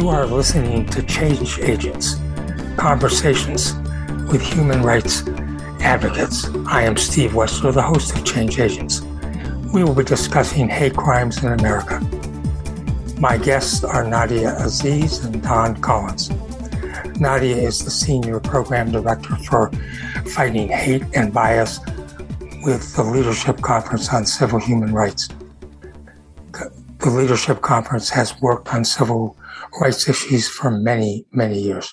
You are listening to Change Agents Conversations with Human Rights Advocates. I am Steve Wessler, the host of Change Agents. We will be discussing hate crimes in America. My guests are Nadia Aziz and Dawn Collins. Nadia is the Senior Program Director for Fighting Hate and Bias with the Leadership Conference on Civil Human Rights. The Leadership Conference has worked on civil rights issues for many, many years.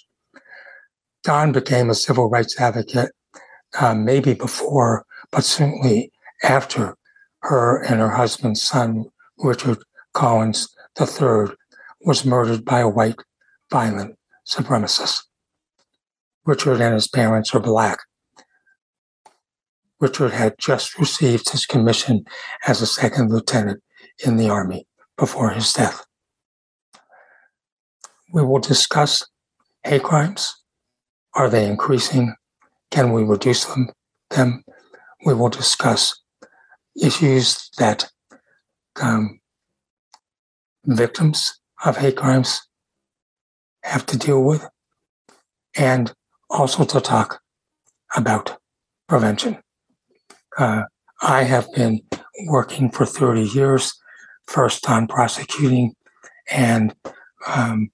Dawn became a civil rights advocate uh, maybe before, but certainly after her and her husband's son, Richard Collins III, was murdered by a white violent supremacist. Richard and his parents are black. Richard had just received his commission as a second lieutenant in the Army before his death. We will discuss hate crimes. Are they increasing? Can we reduce them? them? We will discuss issues that um, victims of hate crimes have to deal with, and also to talk about prevention. Uh, I have been working for 30 years, first on prosecuting, and um,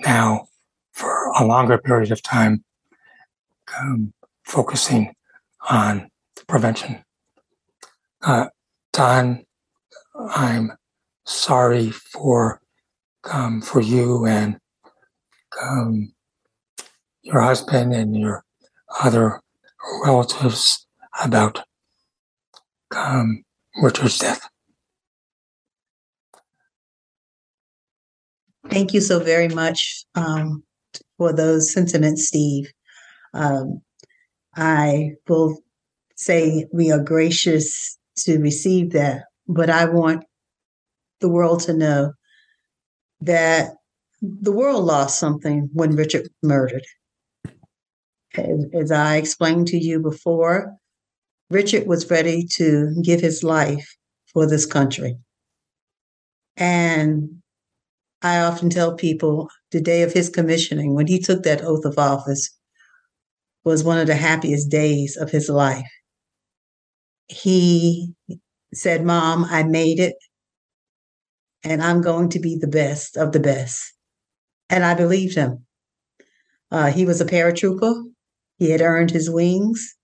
now for a longer period of time, um, focusing on prevention. Uh, Dawn, I'm sorry for um, for you and um, your husband and your other relatives about um, Richard's death. Thank you so very much um, for those sentiments, Steve. Um, I will say we are gracious to receive that, but I want the world to know that the world lost something when Richard was murdered. As, as I explained to you before, Richard was ready to give his life for this country. And I often tell people the day of his commissioning, when he took that oath of office, was one of the happiest days of his life. He said, Mom, I made it, and I'm going to be the best of the best. And I believed him. Uh, he was a paratrooper, he had earned his wings.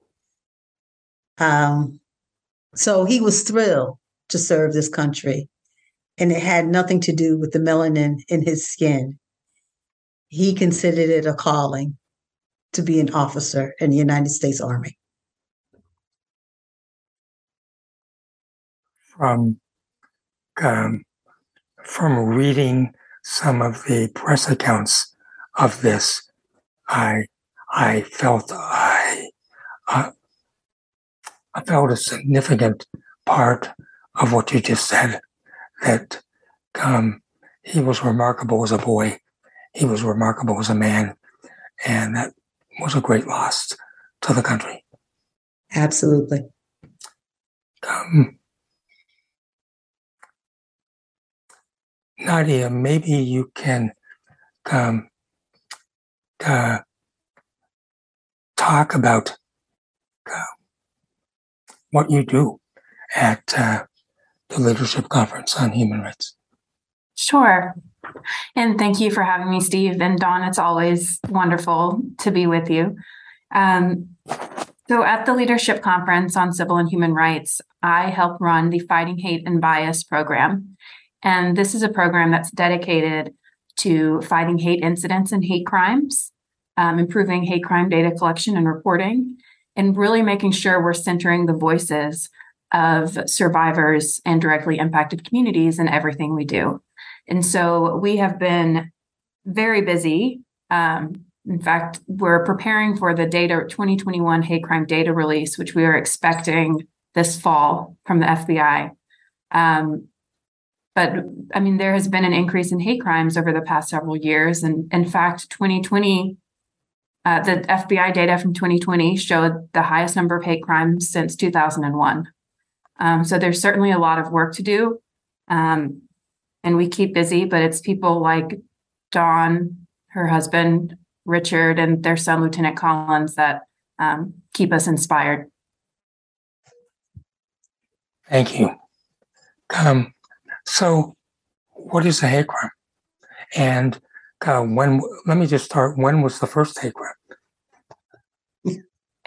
Um, so he was thrilled to serve this country and it had nothing to do with the melanin in his skin. He considered it a calling to be an officer in the United States Army. From um, from reading some of the press accounts of this, I I felt I uh, I felt a significant part of what you just said that um, he was remarkable as a boy. He was remarkable as a man. And that was a great loss to the country. Absolutely. Um, Nadia, maybe you can um, uh, talk about uh, what you do at uh, the Leadership Conference on Human Rights. Sure. And thank you for having me, Steve. And Dawn, it's always wonderful to be with you. Um, so, at the Leadership Conference on Civil and Human Rights, I help run the Fighting Hate and Bias program. And this is a program that's dedicated to fighting hate incidents and hate crimes, um, improving hate crime data collection and reporting, and really making sure we're centering the voices of survivors and directly impacted communities in everything we do. And so we have been very busy. Um, in fact, we're preparing for the data 2021 hate crime data release, which we are expecting this fall from the FBI. Um, but I mean, there has been an increase in hate crimes over the past several years. And in fact, 2020, uh, the FBI data from 2020 showed the highest number of hate crimes since 2001. Um, so there's certainly a lot of work to do. Um, and we keep busy, but it's people like Dawn, her husband, Richard, and their son, Lieutenant Collins, that um, keep us inspired. Thank you. Um, so, what is a hate crime? And uh, when? Let me just start. When was the first hate crime?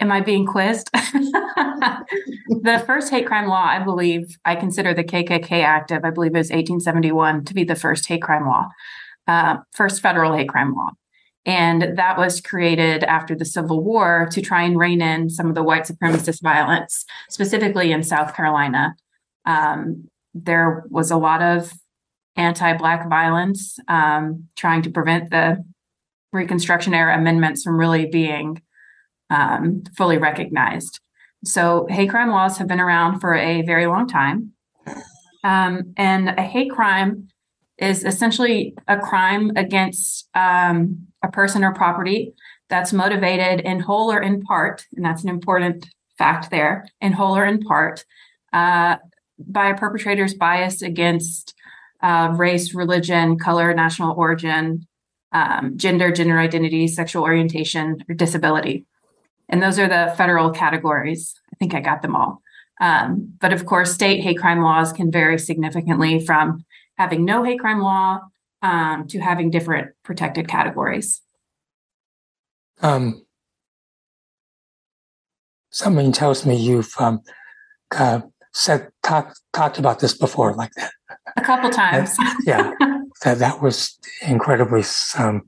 Am I being quizzed? the first hate crime law, I believe, I consider the KKK Act of, I believe, is 1871 to be the first hate crime law, uh, first federal hate crime law. And that was created after the Civil War to try and rein in some of the white supremacist violence, specifically in South Carolina. Um, there was a lot of anti Black violence, um, trying to prevent the Reconstruction era amendments from really being um, fully recognized. So, hate crime laws have been around for a very long time. Um, and a hate crime is essentially a crime against um, a person or property that's motivated in whole or in part, and that's an important fact there, in whole or in part, uh, by a perpetrator's bias against uh, race, religion, color, national origin, um, gender, gender identity, sexual orientation, or disability. And those are the federal categories. I think I got them all. Um, but of course, state hate crime laws can vary significantly from having no hate crime law um, to having different protected categories. Um, something tells me you've um, uh, said talk, talked about this before, like that. A couple times. yeah, that that was incredibly um,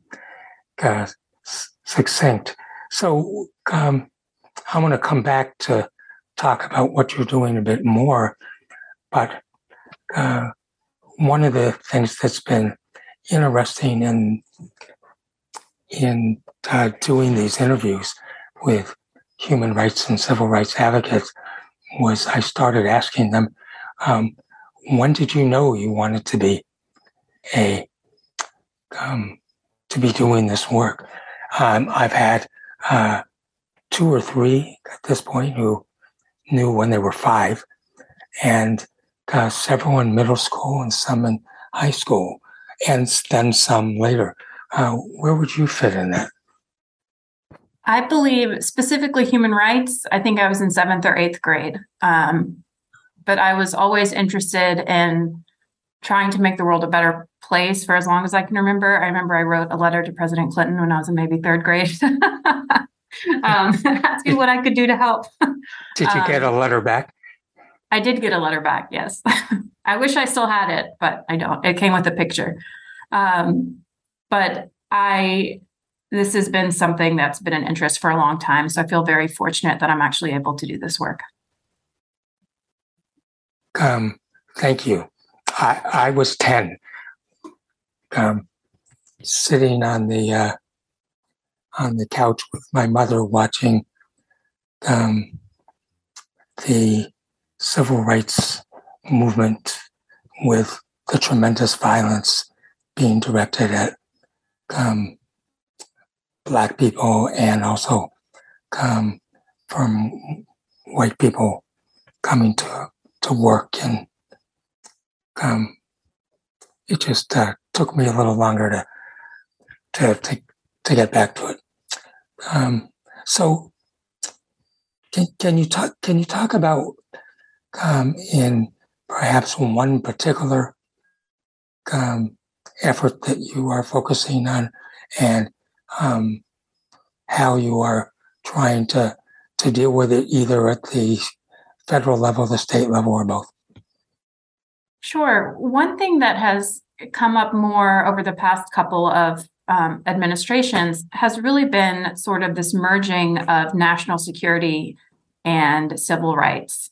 uh, succinct. So um, I want to come back to talk about what you're doing a bit more, but uh, one of the things that's been interesting in in uh, doing these interviews with human rights and civil rights advocates was I started asking them, um, when did you know you wanted to be a um, to be doing this work? Um, I've had uh, two or three at this point who knew when they were five, and uh, several in middle school and some in high school, and then some later. Uh, where would you fit in that? I believe specifically human rights. I think I was in seventh or eighth grade. Um, but I was always interested in trying to make the world a better place for as long as I can remember. I remember I wrote a letter to President Clinton when I was in maybe third grade, um, asking what I could do to help. Did you get a um, letter back? I did get a letter back. Yes, I wish I still had it, but I don't. It came with a picture. Um, but I, this has been something that's been an interest for a long time. So I feel very fortunate that I'm actually able to do this work. Um, thank you. I, I was 10, um, sitting on the, uh, on the couch with my mother watching, um, the civil rights movement with the tremendous violence being directed at um, black people and also um, from white people coming to to work and um, it just uh, took me a little longer to to to, to get back to it. Um, so can, can you talk can you talk about um, in perhaps one particular um, effort that you are focusing on and um, how you are trying to to deal with it either at the federal level, the state level, or both? Sure. One thing that has come up more over the past couple of um, administrations has really been sort of this merging of national security and civil rights.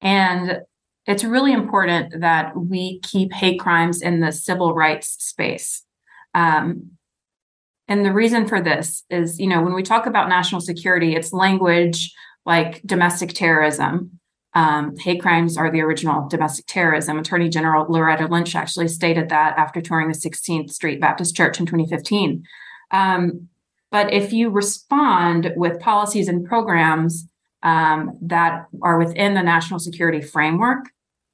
And it's really important that we keep hate crimes in the civil rights space. Um, and the reason for this is, you know, when we talk about national security, it's language like domestic terrorism. Um, hate crimes are the original domestic terrorism. Attorney General Loretta Lynch actually stated that after touring the 16th Street Baptist Church in 2015. Um, but if you respond with policies and programs um, that are within the national security framework,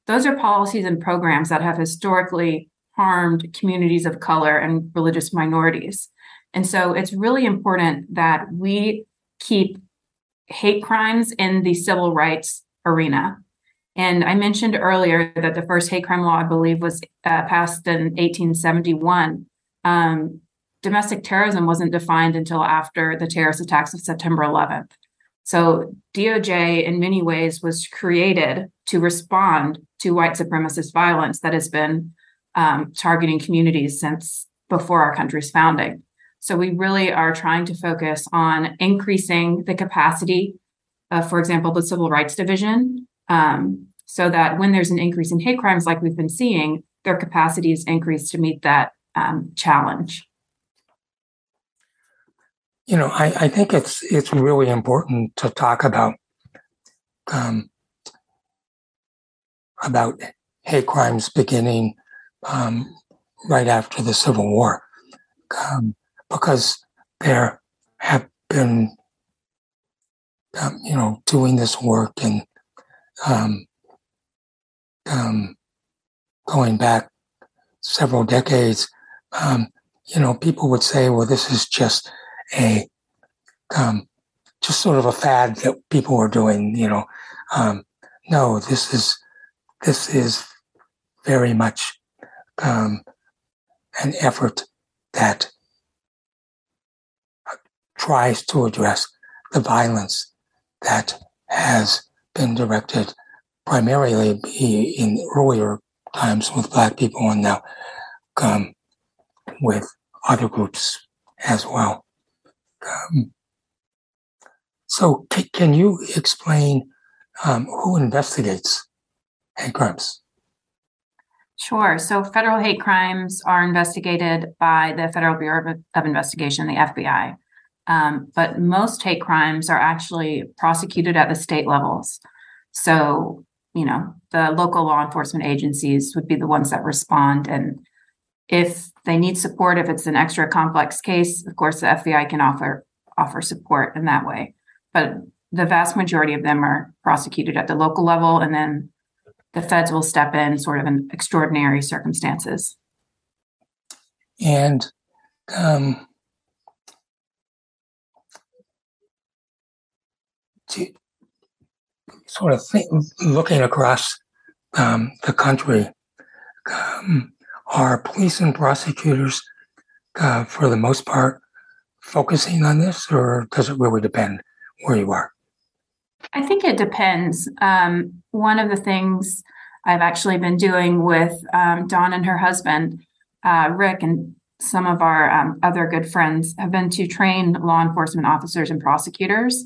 those are policies and programs that have historically harmed communities of color and religious minorities. And so it's really important that we keep hate crimes in the civil rights arena. And I mentioned earlier that the first hate crime law, I believe, was uh, passed in 1871. Um, domestic terrorism wasn't defined until after the terrorist attacks of September 11th. So DOJ, in many ways, was created to respond to white supremacist violence that has been um, targeting communities since before our country's founding. So we really are trying to focus on increasing the capacity of, for example, the Civil Rights Division, um, so that when there's an increase in hate crimes like we've been seeing, their capacity is increased to meet that um, challenge. You know, I, I think it's it's really important to talk about um, about hate crimes beginning um, right after the Civil War, um, because there have been, um, you know, doing this work and um, um, going back several decades. Um, you know, people would say, "Well, this is just a just sort of a fad that people were doing." You know, no, this is this is very much um, an effort that tries to address the violence that has been directed primarily in earlier times with black people and now um, with other groups as well. Um, so, c- can you explain um, who investigates hate crimes? Sure. So federal hate crimes are investigated by the Federal Bureau of Investigation, the FBI. Um, but most hate crimes are actually prosecuted at the state levels. So, you know, the local law enforcement agencies would be the ones that respond. And if they need support, if it's an extra complex case, of course, the FBI can offer offer support in that way. But the vast majority of them are prosecuted at the local level, and then the feds will step in sort of in extraordinary circumstances. And um, to sort of think, looking across um, the country, um, are police and prosecutors, uh, for the most part, focusing on this, or does it really depend where you are? I think it depends. Um, one of the things I've actually been doing with um, Dawn and her husband, uh, Rick, and some of our um, other good friends have been to train law enforcement officers and prosecutors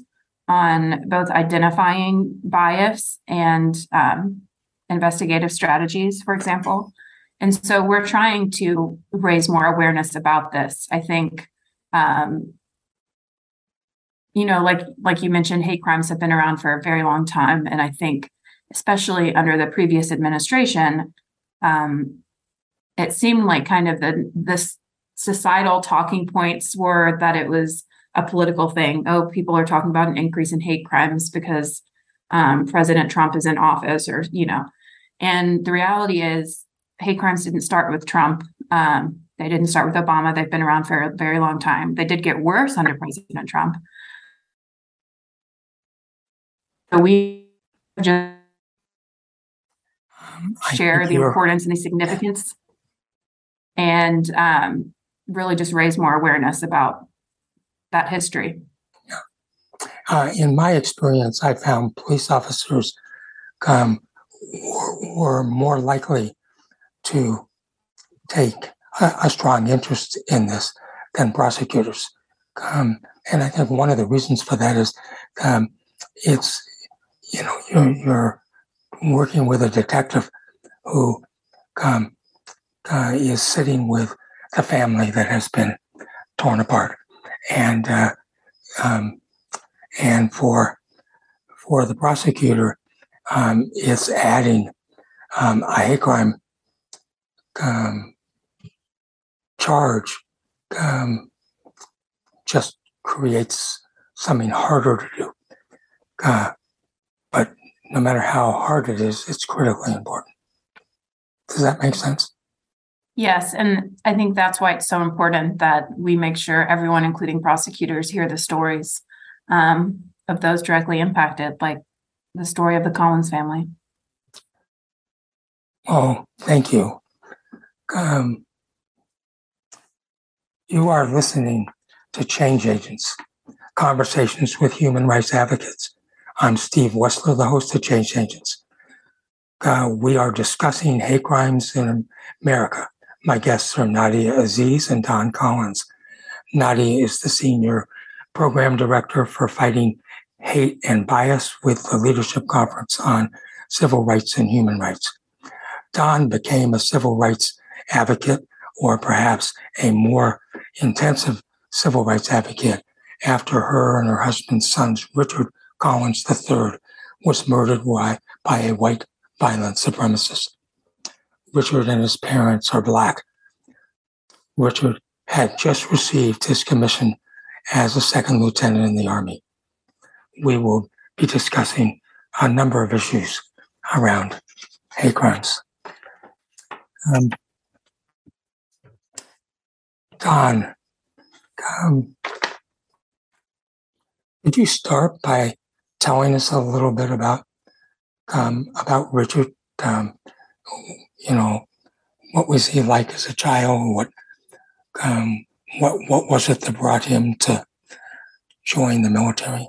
on both identifying bias and um, investigative strategies, for example. And so we're trying to raise more awareness about this. I think um, you know, like like you mentioned, hate crimes have been around for a very long time, and I think, especially under the previous administration, um, it seemed like kind of the the societal talking points were that it was a political thing. Oh, people are talking about an increase in hate crimes because um, President Trump is in office, or you know, and the reality is, hate crimes didn't start with Trump. Um, they didn't start with Obama. They've been around for a very long time. They did get worse under President Trump. So we just um, share the importance and the significance and um, really just raise more awareness about that history. Uh, in my experience, I found police officers um, were, were, more likely to take a, a, strong interest in this than prosecutors. Um, and I think one of the reasons for that is um, it's you know, you're, you're working with a detective who um, uh, is sitting with the family that has been torn apart, and uh, um, and for for the prosecutor, um, it's adding um, a hate crime um, charge um, just creates something harder to do. Uh, but no matter how hard it is, it's critically important. Does that make sense? Yes, and I think that's why it's so important that we make sure everyone, including prosecutors, hear the stories um, of those directly impacted, like the story of the Collins family. Oh, thank you. Um, you are listening to Change Agents, Conversations with Human Rights Advocates. I'm Steve Wessler, the host of Change Agents. Uh, we are discussing hate crimes in America. My guests are Nadia Aziz and Dawn Collins. Nadia is the senior program director for fighting hate and bias with the Leadership Conference on Civil Rights and Human Rights. Dawn became a civil rights advocate, or perhaps a more intensive civil rights advocate, after her and her husband's son, Richard Collins III, was murdered by a white violent supremacist. Richard and his parents are black. Richard had just received his commission as a second lieutenant in the Army. We will be discussing a number of issues around hate crimes. Um, Dawn, um, could you start by telling us a little bit about um, about Richard? Um, you know, what was he like as a child? What um, what what was it that brought him to join the military?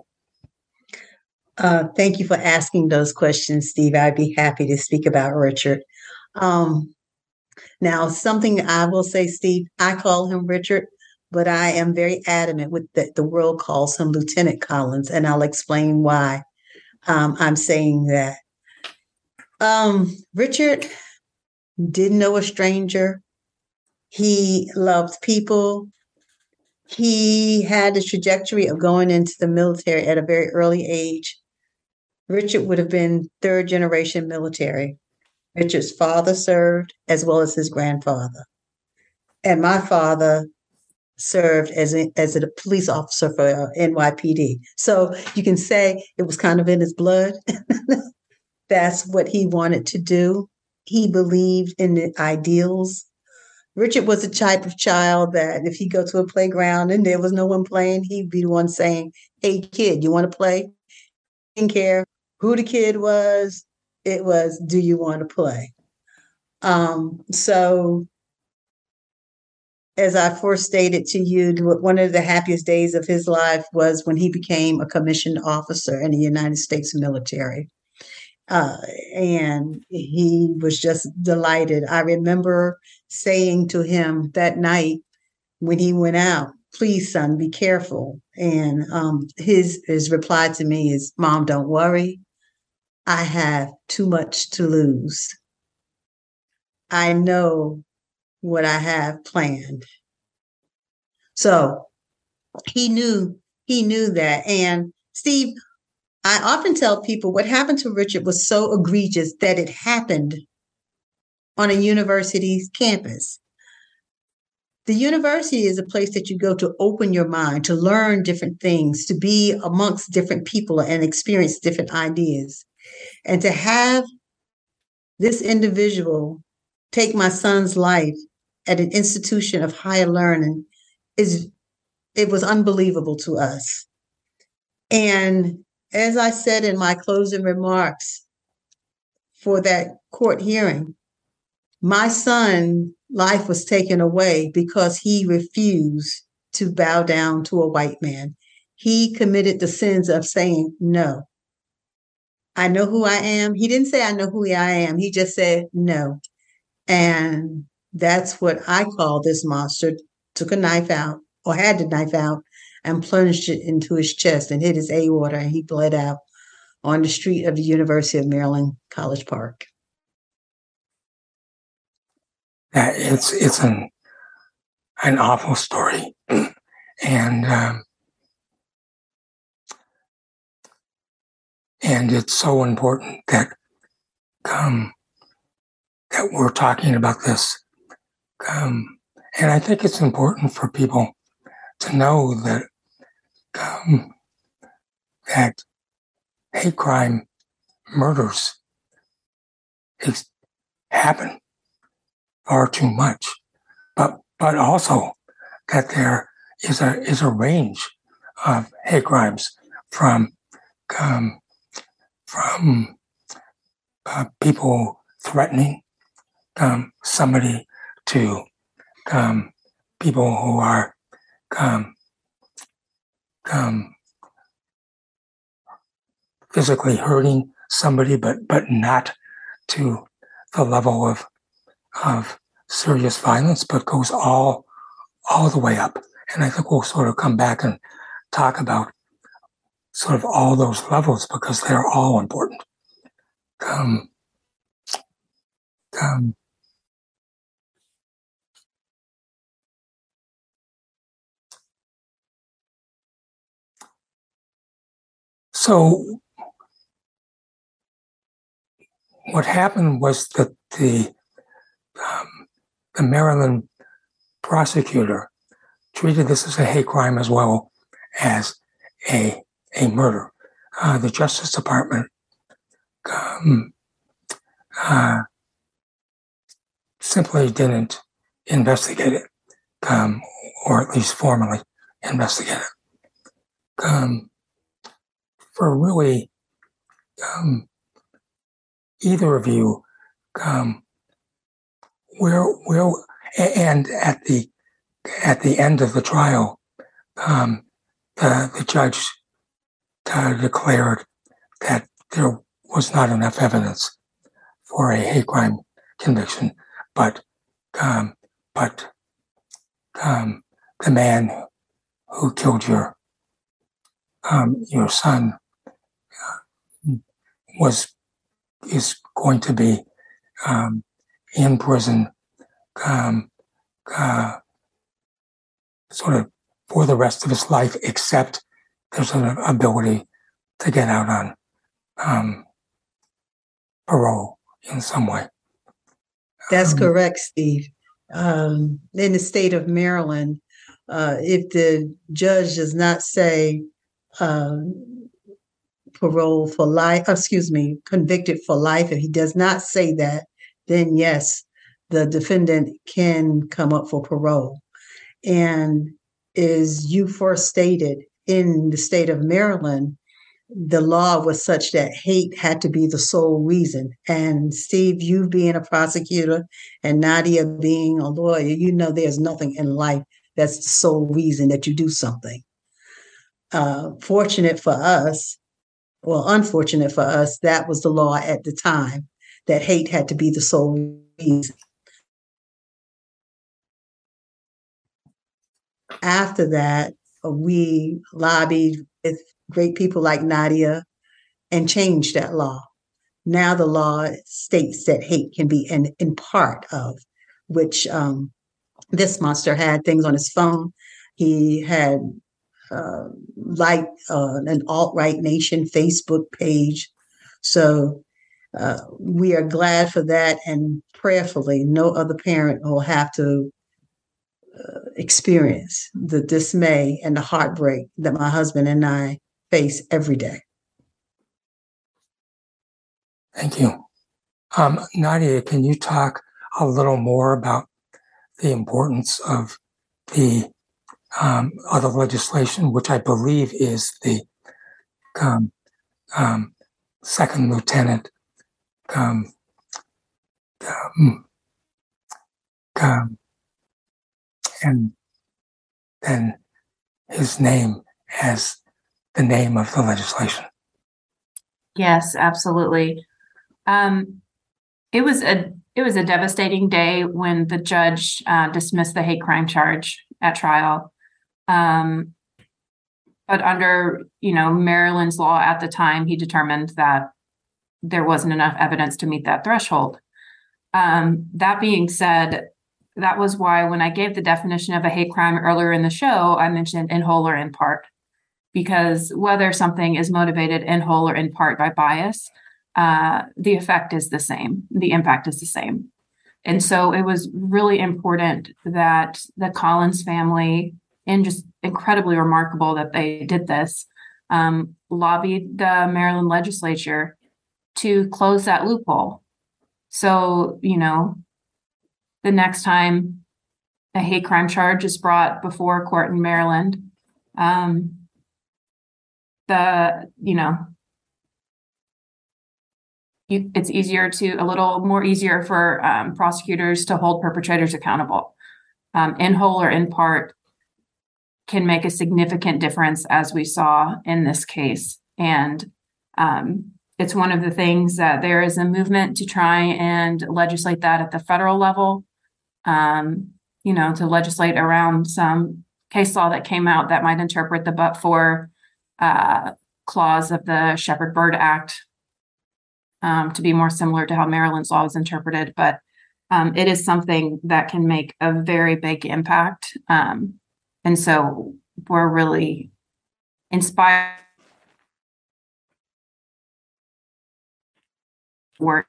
Uh, thank you for asking those questions, Steve. I'd be happy to speak about Richard. Um, now, something I will say, Steve, I call him Richard, but I am very adamant with that the world calls him Lieutenant Collins, and I'll explain why um, I'm saying that. Um, Richard didn't know a stranger. He loved people. He had a trajectory of going into the military at a very early age. Richard would have been third generation military. Richard's father served as well as his grandfather. And my father served as a, as a police officer for uh, NYPD. So you can say it was kind of in his blood. That's what he wanted to do. He believed in the ideals. Richard was the type of child that if he go to a playground and there was no one playing, he'd be the one saying, "Hey kid, you want to play?" Didn't care who the kid was. It was, "Do you want to play?" Um, so as I first stated to you, one of the happiest days of his life was when he became a commissioned officer in the United States military. Uh, and he was just delighted. I remember saying to him that night when he went out, please, son, be careful. And um, his, his reply to me is, Mom, don't worry. I have too much to lose. I know what I have planned. So he knew, he knew that. And Steve, I often tell people what happened to Richard was so egregious that it happened on a university's campus. The university is a place that you go to open your mind, to learn different things, to be amongst different people and experience different ideas. And to have this individual take my son's life at an institution of higher learning is it was unbelievable to us. And as I said in my closing remarks for that court hearing, my son life was taken away because he refused to bow down to a white man. He committed the sins of saying no. I know who I am. He didn't say I know who I am. He just said no. And that's what I call this monster. Took a knife out or had the knife out and plunged it into his chest and hit his aorta and he bled out on the street of the University of Maryland College Park. Yeah, it's it's an an awful story, and um, and it's so important that um, that we're talking about this. Um, and I think it's important for people to know that um, that hate crime murders happen far too much. but but also that there is a is a range of hate crimes from um, from uh, people threatening um, somebody to um, people who are um, um, physically hurting somebody, but but not to the level of of serious violence, but goes all all the way up. And I think we'll sort of come back and talk about sort of all those levels because they're all important. Um, um, so what happened was that the um, the Maryland prosecutor treated this as a hate crime as well as a a murder. Uh, the Justice Department um, uh, simply didn't investigate it, um, or at least formally investigate it. Um, for really um, either of you, um, where where and at the at the end of the trial, um, the the judge uh, declared that there was not enough evidence for a hate crime conviction, but um, but um, the man who killed your um, your son was is going to be um, in prison, um, uh, sort of for the rest of his life, except there's an ability to get out on um, parole in some way. That's Um, correct, Steve. Um, in the state of Maryland, uh, if the judge does not say um, parole for life, excuse me, convicted for life, if he does not say that, then yes, the defendant can come up for parole. And as you first stated, in the state of Maryland, the law was such that hate had to be the sole reason. And Steve, you being a prosecutor and Nadia being a lawyer, you know there's nothing in life that's the sole reason that you do something. Uh, fortunate for us, well, unfortunate for us, that was the law at the time that hate had to be the sole reason. After that, uh, we lobbied with great people like Nadia and changed that law. Now the law states that hate can be in, in part of, which um, this monster had things on his phone. He had uh, like uh, an alt right nation Facebook page. So uh, we are glad for that, and prayerfully, no other parent will have to uh, experience the dismay and the heartbreak that my husband and I face every day. Thank you. Um, Nadia, can you talk a little more about the importance of the um, other legislation, which I believe is the um, um, second lieutenant um, um, um, and then his name as the name of the legislation. Yes, absolutely. It was a it was a devastating day when the judge uh, dismissed the hate crime charge at trial. Um, but under you know Maryland's law at the time, he determined that there wasn't enough evidence to meet that threshold. Um, that being said, that was why when I gave the definition of a hate crime earlier in the show, I mentioned in whole or in part, because whether something is motivated in whole or in part by bias, uh, the effect is the same, the impact is the same. And so it was really important that the Collins family, and just incredibly remarkable that they did this, um, lobbied the Maryland legislature to close that loophole. So, you know, the next time a hate crime charge is brought before court in Maryland, um, the you know you, it's easier to a little more easier for um, prosecutors to hold perpetrators accountable um, in whole or in part can make a significant difference as we saw in this case and um, it's one of the things that there is a movement to try and legislate that at the federal level um, you know to legislate around some case law that came out that might interpret the but for uh, clause of the Shepard Byrd Act um, to be more similar to how Maryland's law is interpreted, but um, it is something that can make a very big impact. Um, and so we're really inspired. Work.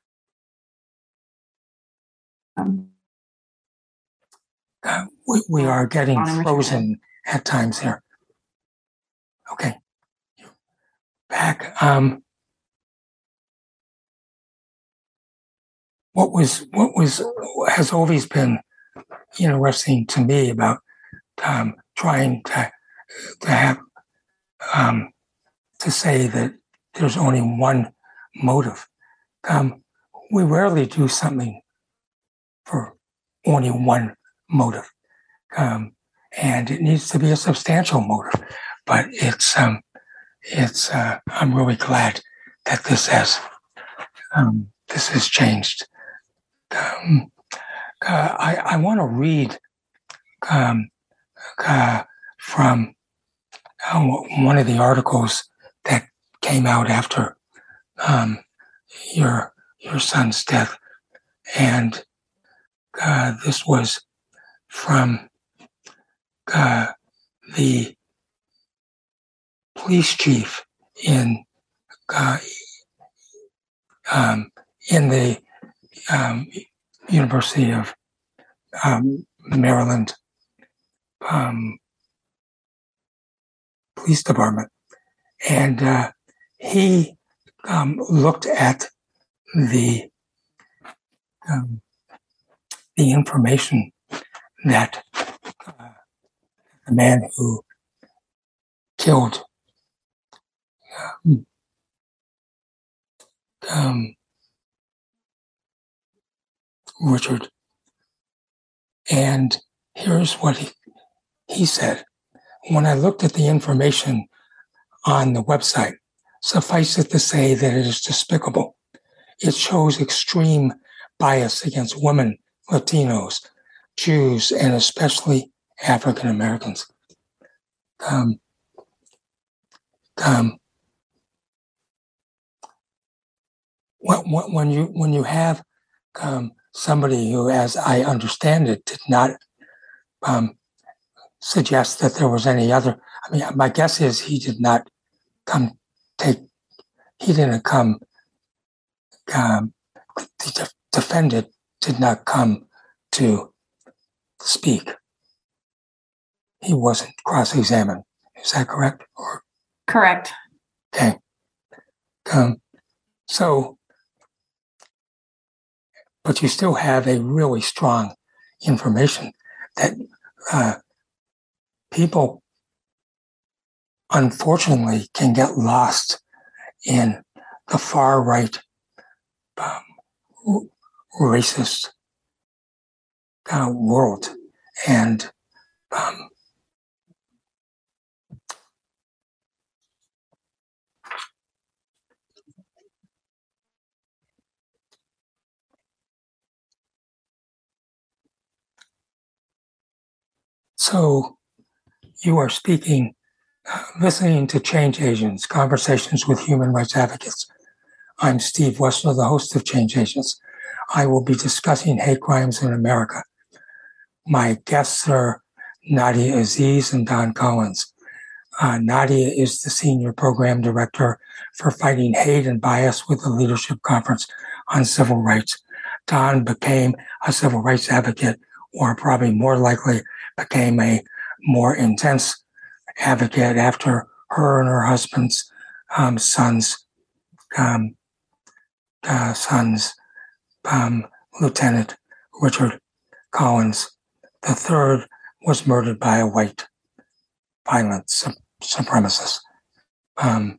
Um, uh, we, we are getting frozen at times here. Okay. Back. Um, what was what was has always been interesting to me about um, trying to to have um, to say that there's only one motive. Um, we rarely do something for only one motive, um, and it needs to be a substantial motive. But it's um, it's uh, I'm really glad that this has um, this has changed um, uh, I, I want to read um, uh, from uh, one of the articles that came out after um, your your son's death, and uh, this was from uh, the police chief in uh, um, in the um, University of um, Maryland um, Police Department, and uh, he um, looked at the um, the information that uh, the man who killed um, um, Richard. And here's what he, he said. When I looked at the information on the website, suffice it to say that it is despicable. It shows extreme bias against women, Latinos, Jews, and especially African Americans. Um, um, when, you when you have um, somebody who, as I understand it, did not um, suggest that there was any other. I mean, my guess is he did not come take. He didn't come. Um, the defendant did not come to speak. He wasn't cross-examined. Is that correct? Or correct? Okay. Um, so but you still have a really strong information that uh, people unfortunately can get lost in the far right um, racist uh, world and um, So you are speaking, listening to Change Agents, Conversations with Human Rights Advocates. I'm Steve Wessler, the host of Change Agents. I will be discussing hate crimes in America. My guests are Nadia Aziz and Dawn Collins. Uh, Nadia is the Senior Program Director for Fighting Hate and Bias with the Leadership Conference on Civil Rights. Dawn became a civil rights advocate, or probably more likely, became a more intense advocate after her and her husband's um, sons, um, uh, sons, um, Lieutenant Richard Collins The third was murdered by a white violent su- supremacist. Um,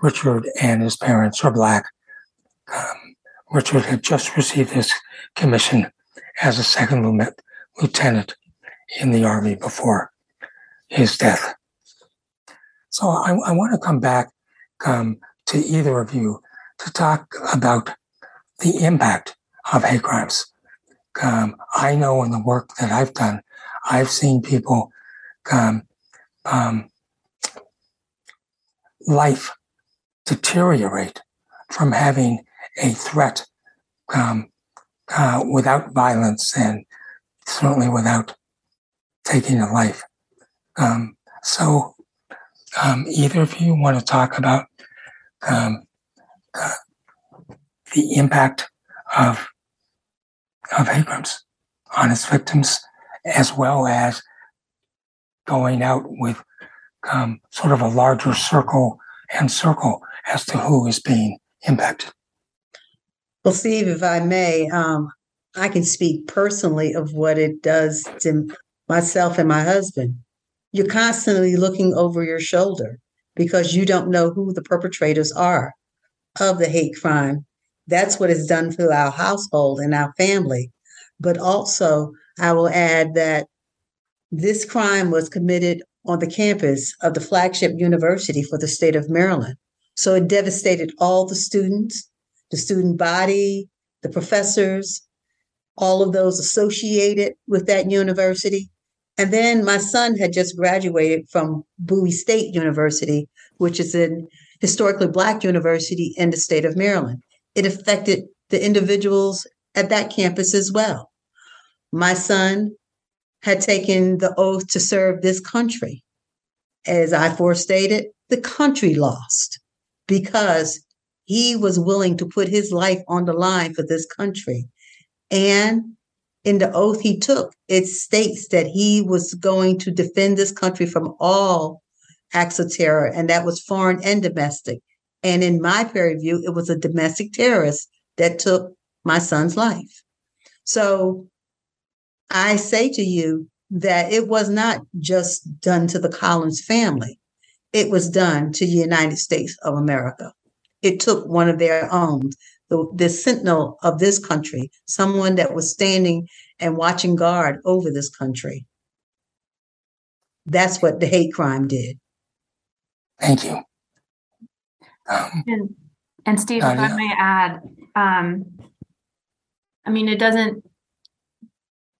Richard and his parents are black. Um, Richard had just received his commission as a second lieutenant in the army before his death. So I, I want to come back um, to either of you to talk about the impact of hate crimes. Um, I know in the work that I've done, I've seen people um, um, life deteriorate from having a threat um, uh, without violence and certainly without taking a life. Um, so, um, either of you want to talk about um, the impact of of crimes on its victims, as well as going out with um, sort of a larger circle and circle as to who is being impacted. Well, Steve, if I may, um, I can speak personally of what it does to myself and my husband. You're constantly looking over your shoulder because you don't know who the perpetrators are of the hate crime. That's what it's done to our household and our family. But also, I will add that this crime was committed on the campus of the flagship university for the state of Maryland. So it devastated all the students, the student body, the professors, all of those associated with that university. And then my son had just graduated from Bowie State University, which is a historically Black university in the state of Maryland. It affected the individuals at that campus as well. My son had taken the oath to serve this country. As I forestated, the country lost because he was willing to put his life on the line for this country. And in the oath he took, it states that he was going to defend this country from all acts of terror, and that was foreign and domestic. And in my peer view, it was a domestic terrorist that took my son's life. So I say to you that it was not just done to the Collins family, it was done to the United States of America. It took one of their own, the, the sentinel of this country, someone that was standing and watching guard over this country. That's what the hate crime did. Thank you. Um, and, and, Steve, uh, if I may add, um, I mean, it doesn't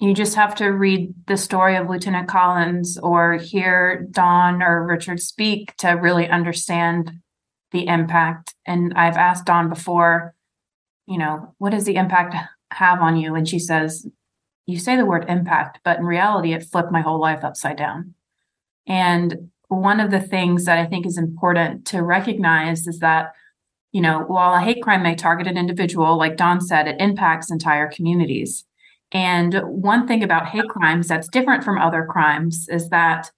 you just have to read the story of Lieutenant Collins or hear Dawn or Richard speak to really understand the impact. And I've asked Dawn before, you know, what does the impact have on you? And she says, you say the word impact, but in reality, it flipped my whole life upside down. And one of the things that I think is important to recognize is that, you know, while a hate crime may target an individual, like Dawn said, it impacts entire communities. And one thing about hate crimes that's different from other crimes is that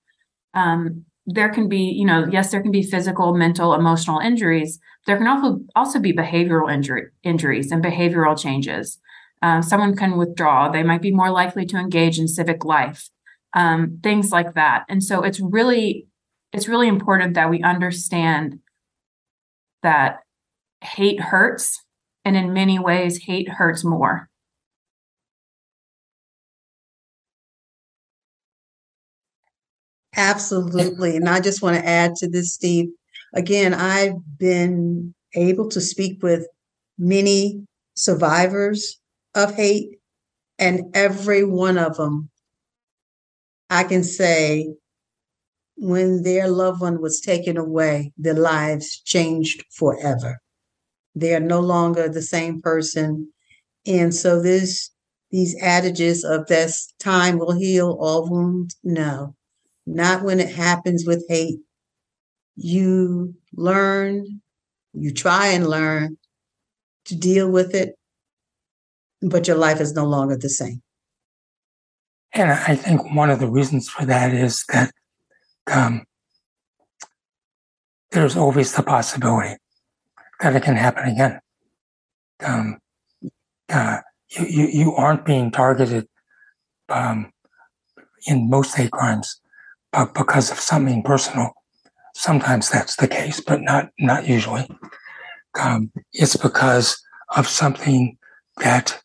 um, there can be, you know, yes, there can be physical, mental, emotional injuries. There can also also be behavioral injury injuries and behavioral changes. Um, someone can withdraw. They might be more likely to engage in civic life, um, things like that. And so it's really it's really important that we understand that hate hurts, and in many ways, hate hurts more. Absolutely. And I just want to add to this, Steve. Again, I've been able to speak with many survivors of hate, and every one of them, I can say, when their loved one was taken away, their lives changed forever. They are no longer the same person. And so this these adages of this time will heal all wounds, no not when it happens with hate. You learn, you try and learn to deal with it, but your life is no longer the same. And I think one of the reasons for that is that um, there's always the possibility that it can happen again. Um, uh, you, you, you aren't being targeted um, in most hate crimes, but because of something personal, sometimes that's the case, but not not usually. Um, it's because of something that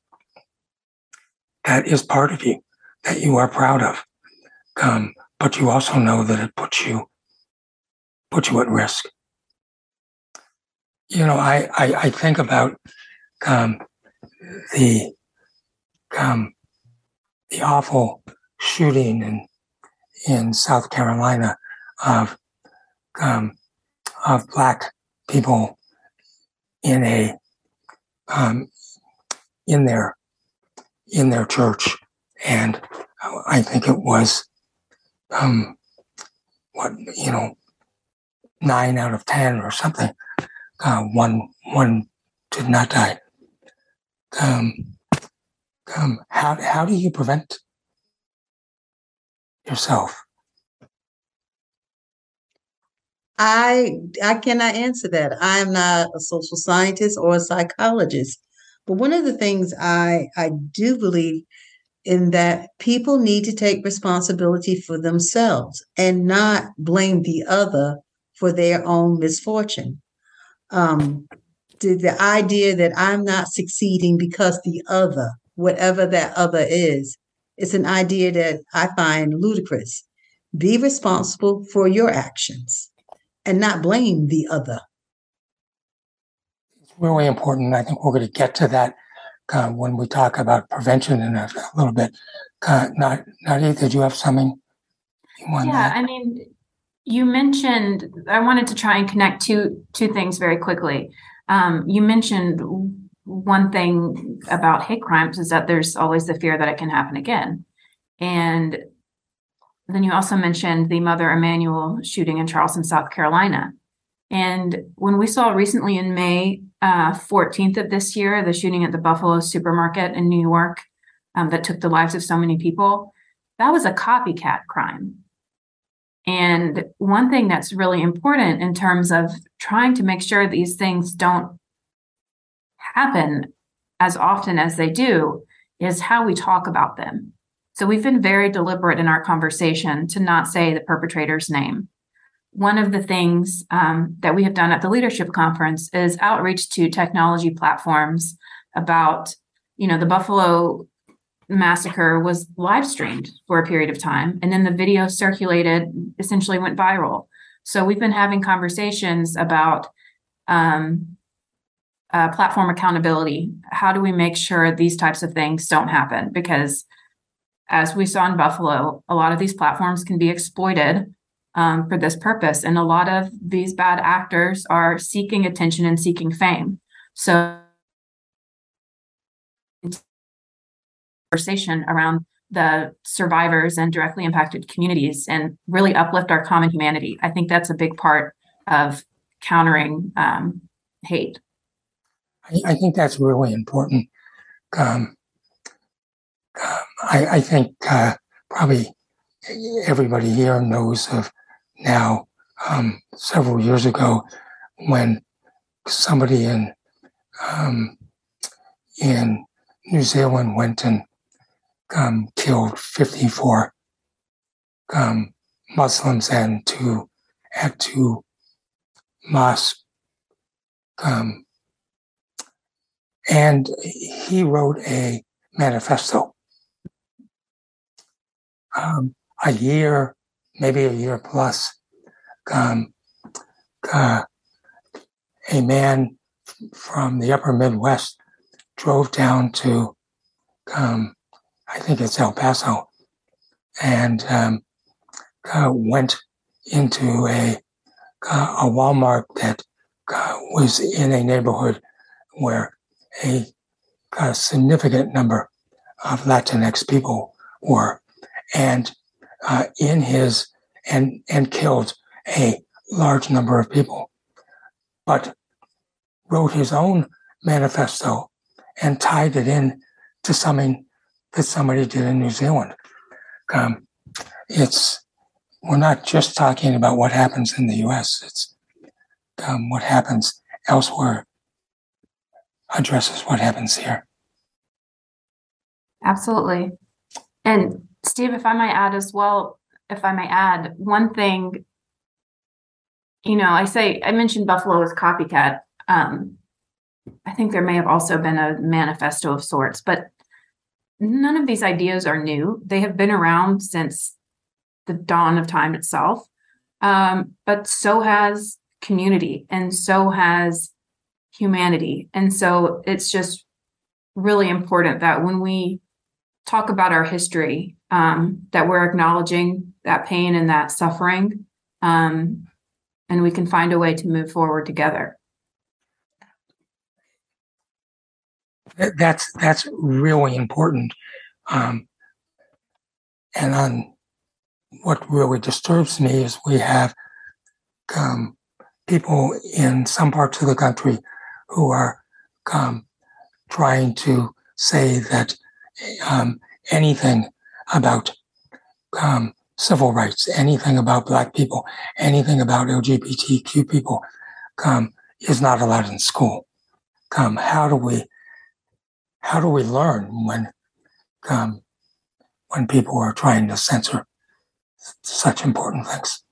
that is part of you that you are proud of, um, but you also know that it puts you puts you at risk. You know, I I, I think about um, the um, the awful shooting in in South Carolina of um, of black people in a um, in their in their church, and I think it was um, what you know nine out of ten or something. Uh, one one did not die. Um, um, how how do you prevent yourself? I I cannot answer that. I am not a social scientist or a psychologist. But one of the things I I do believe in that people need to take responsibility for themselves and not blame the other for their own misfortune. Um, the, the idea that I'm not succeeding because the other, whatever that other is, it's an idea that I find ludicrous. Be responsible for your actions and not blame the other. It's really important. I think we're going to get to that uh, when we talk about prevention in a, a little bit. Uh, not, Nadia, did you have something you want? Yeah, I mean, you mentioned. I wanted to try and connect two two things very quickly. Um, you mentioned one thing about hate crimes is that there's always the fear that it can happen again, and then you also mentioned the Mother Emanuel shooting in Charleston, South Carolina. And when we saw recently in May uh, 14th of this year, the shooting at the Buffalo supermarket in New York um, that took the lives of so many people, that was a copycat crime. And one thing that's really important in terms of trying to make sure these things don't happen as often as they do is how we talk about them. So we've been very deliberate in our conversation to not say the perpetrator's name. One of the things um, that we have done at the leadership conference is outreach to technology platforms about, you know, the Buffalo massacre was live streamed for a period of time, and then the video circulated, essentially went viral. So we've been having conversations about um, uh, platform accountability. How do we make sure these types of things don't happen? Because as we saw in Buffalo, a lot of these platforms can be exploited um, for this purpose. And a lot of these bad actors are seeking attention and seeking fame. So, conversation around the survivors and directly impacted communities and really uplift our common humanity. I think that's a big part of countering um, hate. I, think that's really important. Um, I, I, think uh, probably everybody here knows of now um, several years ago when somebody in um, in New Zealand went and um, killed 54 um, Muslims and two at two mosques. Um, and he wrote a manifesto um, a year, maybe a year plus, um, uh, a man from the upper Midwest drove down to, um, I think it's El Paso, and um, uh, went into a, uh, a Walmart that uh, was in a neighborhood where a, a significant number of Latinx people were and uh, in his and and killed a large number of people, but wrote his own manifesto and tied it in to something that somebody did in New Zealand. Um, it's we're not just talking about what happens in the U.S. It's um, what happens elsewhere addresses what happens here. Absolutely. And Steve, if I might add as well, if I may add, one thing, you know, I say I mentioned Buffalo as copycat. Um, I think there may have also been a manifesto of sorts, but none of these ideas are new. They have been around since the dawn of time itself. Um, but so has community and so has humanity. And so it's just really important that when we talk about our history, um, that we're acknowledging that pain and that suffering, um, and we can find a way to move forward together. That's that's really important. Um, and on what really disturbs me is we have um, people in some parts of the country who are um, trying to say that um, anything about um, civil rights, anything about Black people, anything about LGBTQ people um, is not allowed in school. Um, how do we how do we learn when um, when people are trying to censor such important things?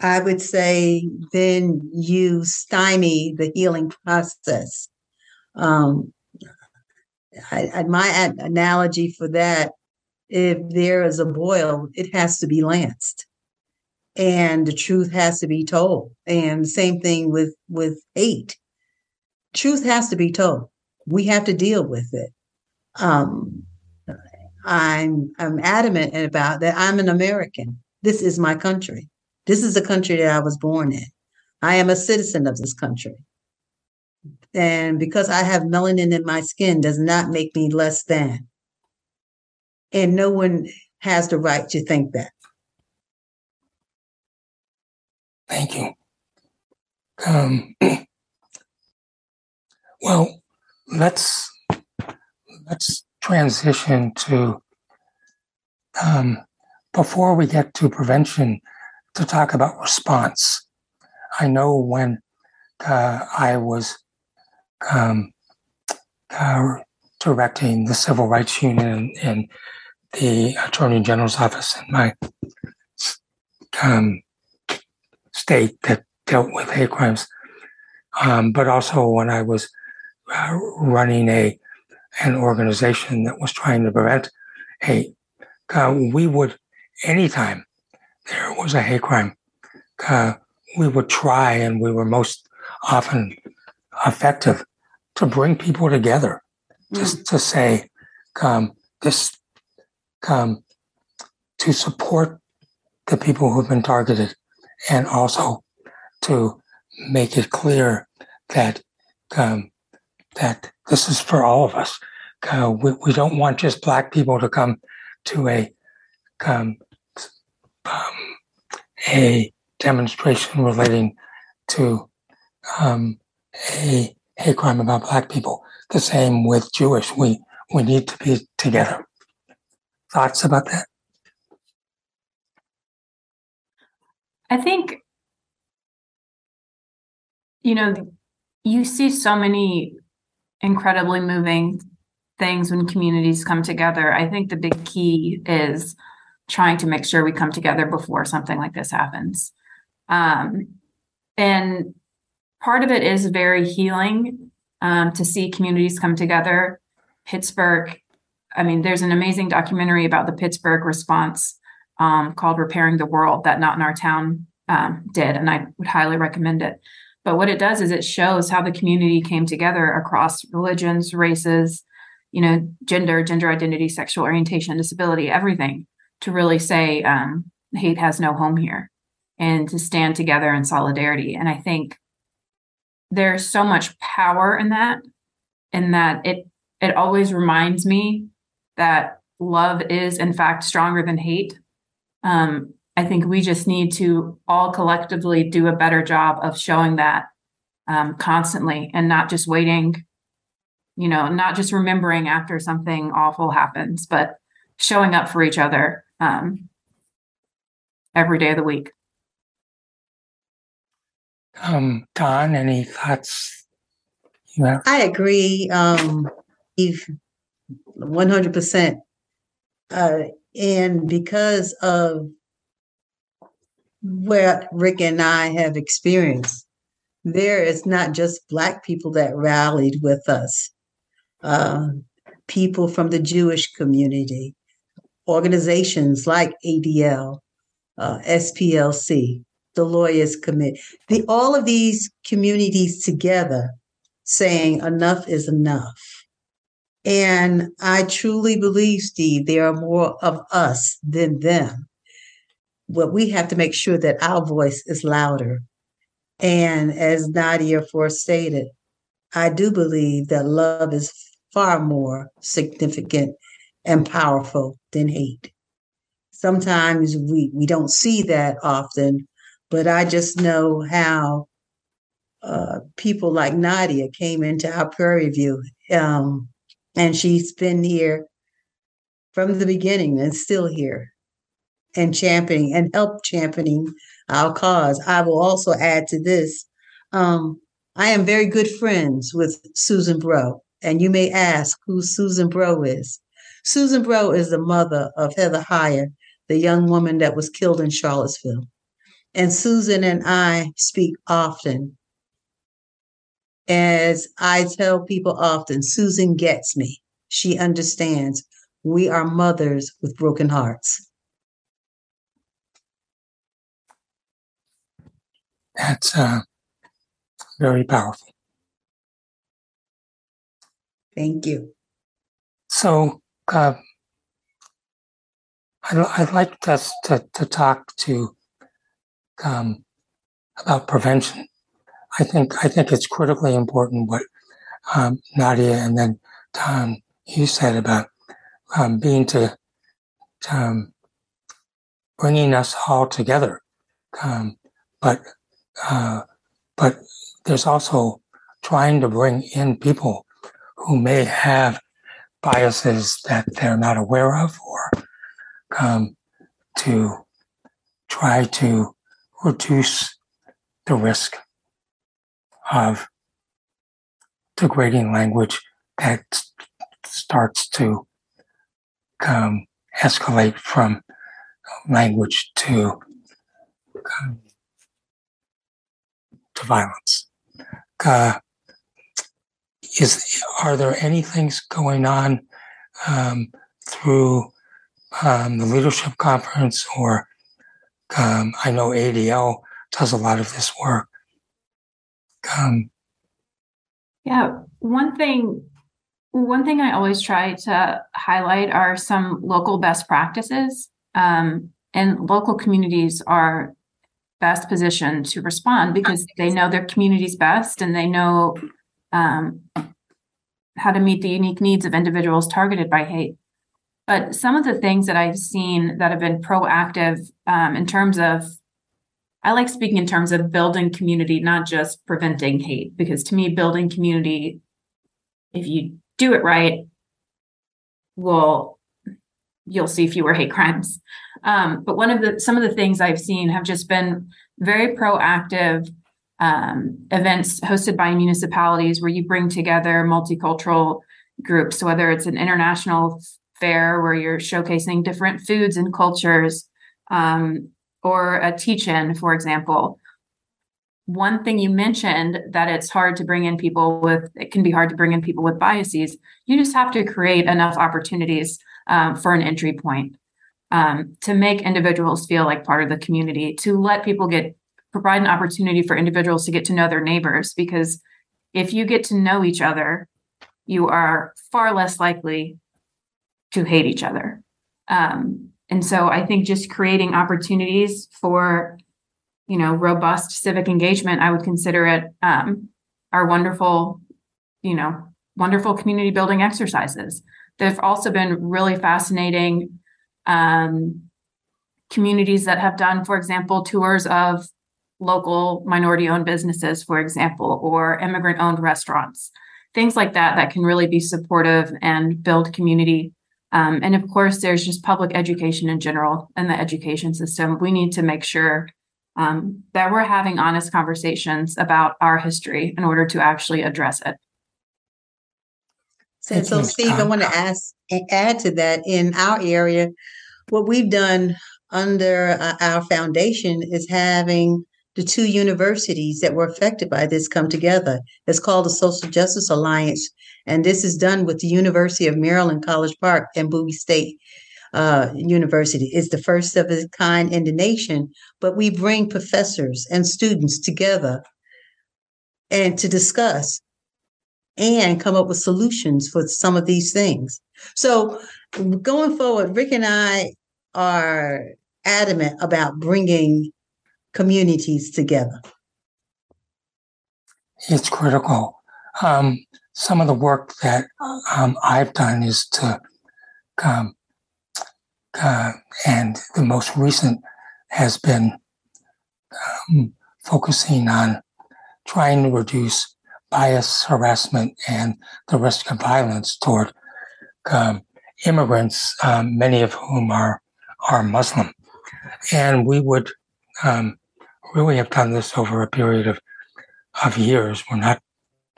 I would say then you stymie the healing process. Um, I, I, my analogy for that, if there is a boil, it has to be lanced, and the truth has to be told. And same thing with with hate. Truth has to be told. We have to deal with it. Um, I'm I'm adamant about that. I'm an American. This is my country. This is the country that I was born in. I am a citizen of this country. And because I have melanin in my skin does not make me less than. And no one has the right to think that. Thank you. Um, well, let's let's transition to um, before we get to prevention to talk about response. I know when uh, I was um, uh, directing the Civil Rights Unit and the Attorney General's office in my um, state that dealt with hate crimes, um, but also when I was uh, running a an organization that was trying to prevent hate. Uh, we would, anytime there was a hate crime, uh, we would try, and we were most often effective to bring people together, mm. just to say, um, this, um, to support the people who've been targeted, and also to make it clear that um, that this is for all of us. Uh, we, we don't want just black people to come to a um, um, a demonstration relating to um, a hate crime about black people. The same with Jewish. We we need to be together. Thoughts about that? I think you know you see so many incredibly moving things when communities come together. I think the big key is trying to make sure we come together before something like this happens. Um, and part of it is very healing um, to see communities come together. Pittsburgh, I mean, there's an amazing documentary about the Pittsburgh response um, called Repairing the World that Not in Our Town um, did, and I would highly recommend it. But what it does is it shows how the community came together across religions, races, you know, gender, gender identity, sexual orientation, disability, everything to really say um, hate has no home here and to stand together in solidarity. And I think there's so much power in that, in that it it always reminds me that love is in fact stronger than hate. Um, I think we just need to all collectively do a better job of showing that um, constantly and not just waiting, you know, not just remembering after something awful happens, but showing up for each other um, every day of the week. Um, Dawn, any thoughts? I agree. Um, 100%. Uh, and because of what Rick and I have experienced, there is not just Black people that rallied with us, uh, people from the Jewish community, organizations like ADL, uh, SPLC, the Lawyers Committee, the, all of these communities together saying enough is enough. And I truly believe, Steve, there are more of us than them. But we have to make sure that our voice is louder. And as Nadia forestated, I do believe that love is far more significant and powerful than hate. Sometimes we, we don't see that often, but I just know how uh, people like Nadia came into our Prairie View. Um, and she's been here from the beginning and still here and championing and help championing our cause. I will also add to this. Um, I am very good friends with Susan Bro, and you may ask who Susan Bro is. Susan Bro is the mother of Heather Heyer, the young woman that was killed in Charlottesville. And Susan and I speak often. As I tell people often, Susan gets me. She understands. We are mothers with broken hearts. That's uh, very powerful. Thank you. So, uh, I'd, I'd, like us to, to talk to um, about prevention. I think I think it's critically important what um, Nadia and then Tom you said about um, being to, to um, bringing us all together, um, but uh, but there's also trying to bring in people who may have biases that they're not aware of, or um, to try to reduce the risk of degrading language that starts to um, escalate from language to um, to violence. Uh, is are there any things going on um, through um, the leadership conference or um, I know ADL does a lot of this work. Um, yeah, one thing one thing I always try to highlight are some local best practices. Um, and local communities are best positioned to respond because they know their communities best and they know um, how to meet the unique needs of individuals targeted by hate. But some of the things that I've seen that have been proactive um, in terms of, I like speaking in terms of building community, not just preventing hate, because to me, building community, if you do it right, will you'll see fewer hate crimes. Um, but one of the some of the things I've seen have just been very proactive um, events hosted by municipalities where you bring together multicultural groups, whether it's an international fair where you're showcasing different foods and cultures, um, or a teach-in, for example, one thing you mentioned that it's hard to bring in people with it can be hard to bring in people with biases you just have to create enough opportunities um, for an entry point um, to make individuals feel like part of the community to let people get provide an opportunity for individuals to get to know their neighbors because if you get to know each other you are far less likely to hate each other. Um, and so i think just creating opportunities for you know robust civic engagement i would consider it um, our wonderful you know wonderful community building exercises. They've also been really fascinating um, communities that have done for example tours of local minority owned businesses for example or immigrant owned restaurants. Things like that that can really be supportive and build community um, and of course there's just public education in general and the education system we need to make sure um, that we're having honest conversations about our history in order to actually address it. And so, Steve, I want to ask, add to that in our area, what we've done under uh, our foundation is having the two universities that were affected by this come together. It's called the Social Justice Alliance, and this is done with the University of Maryland, College Park, and Bowie State uh, University. It's the first of its kind in the nation, but we bring professors and students together and to discuss and come up with solutions for some of these things. So going forward, Rick and I are adamant about bringing communities together? It's critical. Um, some of the work that um, I've done is to, um, uh, and the most recent has been um, focusing on trying to reduce bias, harassment, and the risk of violence toward um, immigrants, um, many of whom are are Muslim, and we would um, really have done this over a period of of years. We're not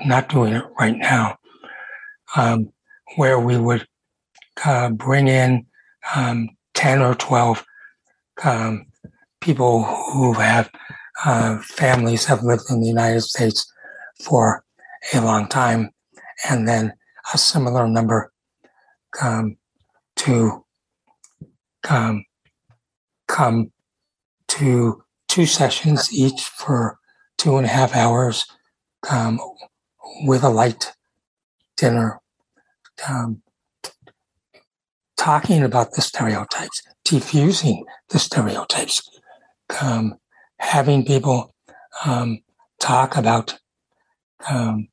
not doing it right now, um, where we would uh, bring in um, ten or twelve um, people who have uh, families have lived in the United States for a long time, and then a similar number um, to um, come to two sessions each for two and a half hours um, with a light dinner, um, talking about the stereotypes, diffusing the stereotypes, um, having people um, talk about um,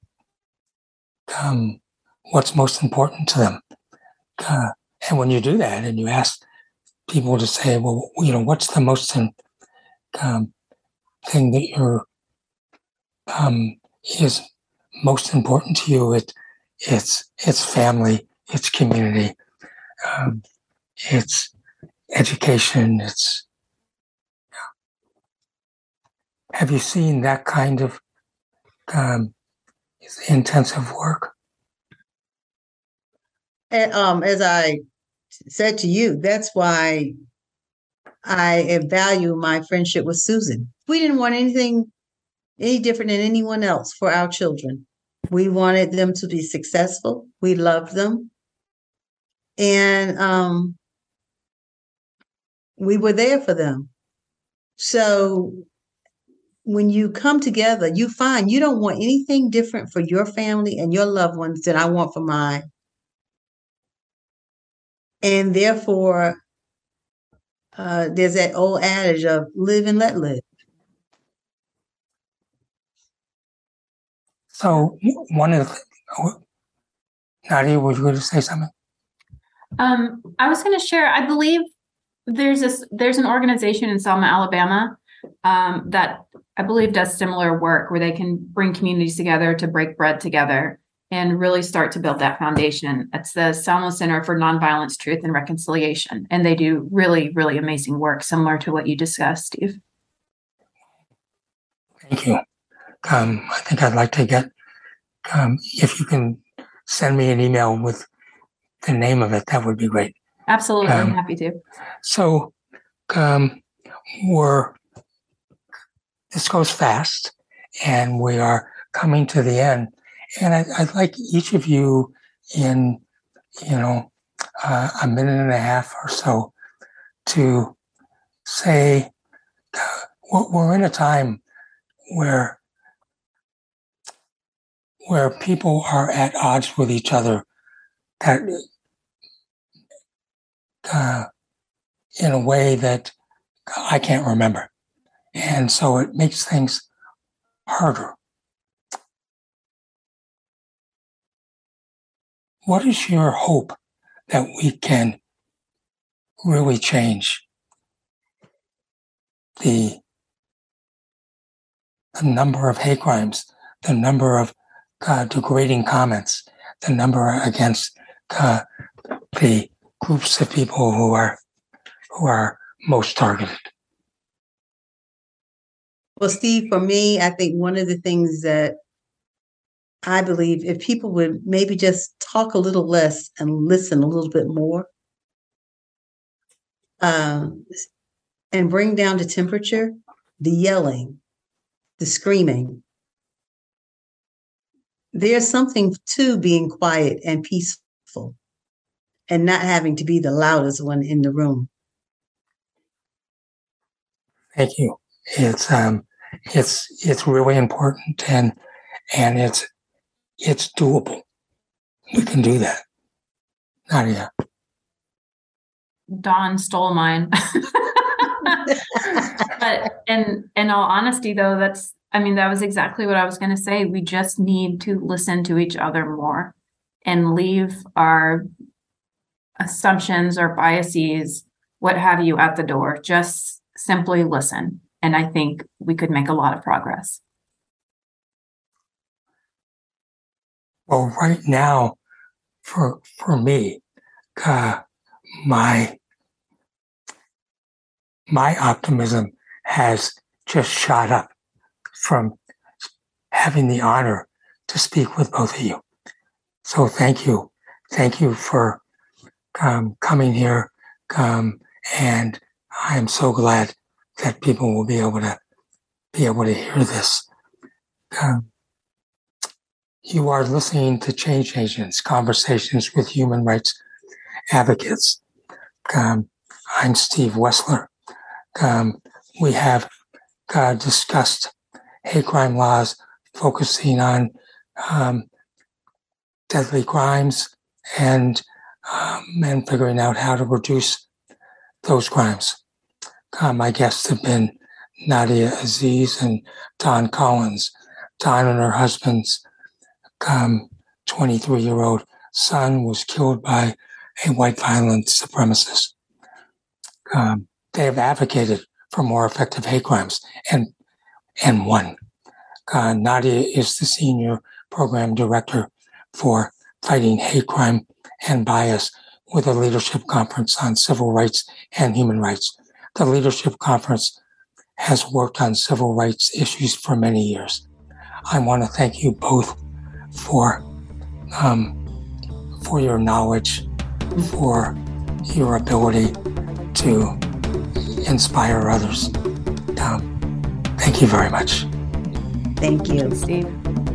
um, what's most important to them. Uh, and when you do that and you ask people to say, well, you know, what's the most um, thing that you're is most important to you. It it's it's family, it's community, um, it's education. It's have you seen that kind of um, intensive work? And, um, as I said to you, that's why I value my friendship with Susan. We didn't want anything any different than anyone else for our children. We wanted them to be successful. We loved them. And um, we were there for them. So when you come together, you find you don't want anything different for your family and your loved ones than I want for mine. And therefore, uh, there's that old adage of live and let live. So one of the Nadia, you going to say something? Um, I was going to share. I believe there's this there's an organization in Selma, Alabama, um, that I believe does similar work where they can bring communities together to break bread together and really start to build that foundation. It's the Selma Center for Nonviolence, Truth, and Reconciliation. And they do really, really amazing work, similar to what you discussed, Steve. Thank you. Um, I think I'd like to get, um, if you can send me an email with the name of it, that would be great. Absolutely. I'm um, happy to. So, um, we're, this goes fast and we are coming to the end and I, would like each of you in, you know, uh, a minute and a half or so to say, uh, we're in a time where where people are at odds with each other that uh, in a way that I can't remember. And so it makes things harder. What is your hope that we can really change the, the number of hate crimes, the number of uh, degrading comments, the number against uh, the groups of people who are who are most targeted? Well, Steve, for me, I think one of the things that I believe if people would maybe just talk a little less and listen a little bit more, um, and bring down the temperature, the yelling, the screaming. There's something to being quiet and peaceful and not having to be the loudest one in the room. Thank you. It's um, it's it's really important and and it's it's doable. We can do that. Nadia. Dawn stole mine. but in in all honesty though, that's I mean, that was exactly what I was gonna say. We just need to listen to each other more and leave our assumptions or biases, what have you, at the door. Just simply listen. And I think we could make a lot of progress. Well, right now, for for me, uh, my my optimism has just shot up from having the honor to speak with both of you. So thank you, thank you for um, coming here, um, and I am so glad that people will be able to be able to hear this. Um, you are listening to Change Agents, Conversations with Human Rights Advocates. Um, I'm Steve Wessler. Um, we have uh, discussed hate crime laws focusing on um, deadly crimes and um, and figuring out how to reduce those crimes. Uh, my guests have been Nadia Aziz and Dawn Collins. Dawn and her husband's um, 23 year old son was killed by a white violent supremacist. Um, they have advocated for more effective hate crimes and and one. Uh, Nadia is the senior program director for fighting hate crime and bias with a leadership conference on civil rights and human rights. The leadership conference has worked on civil rights issues for many years. I want to thank you both for um, for your knowledge, for your ability to inspire others. Um, thank you very much. Thank you. Steve.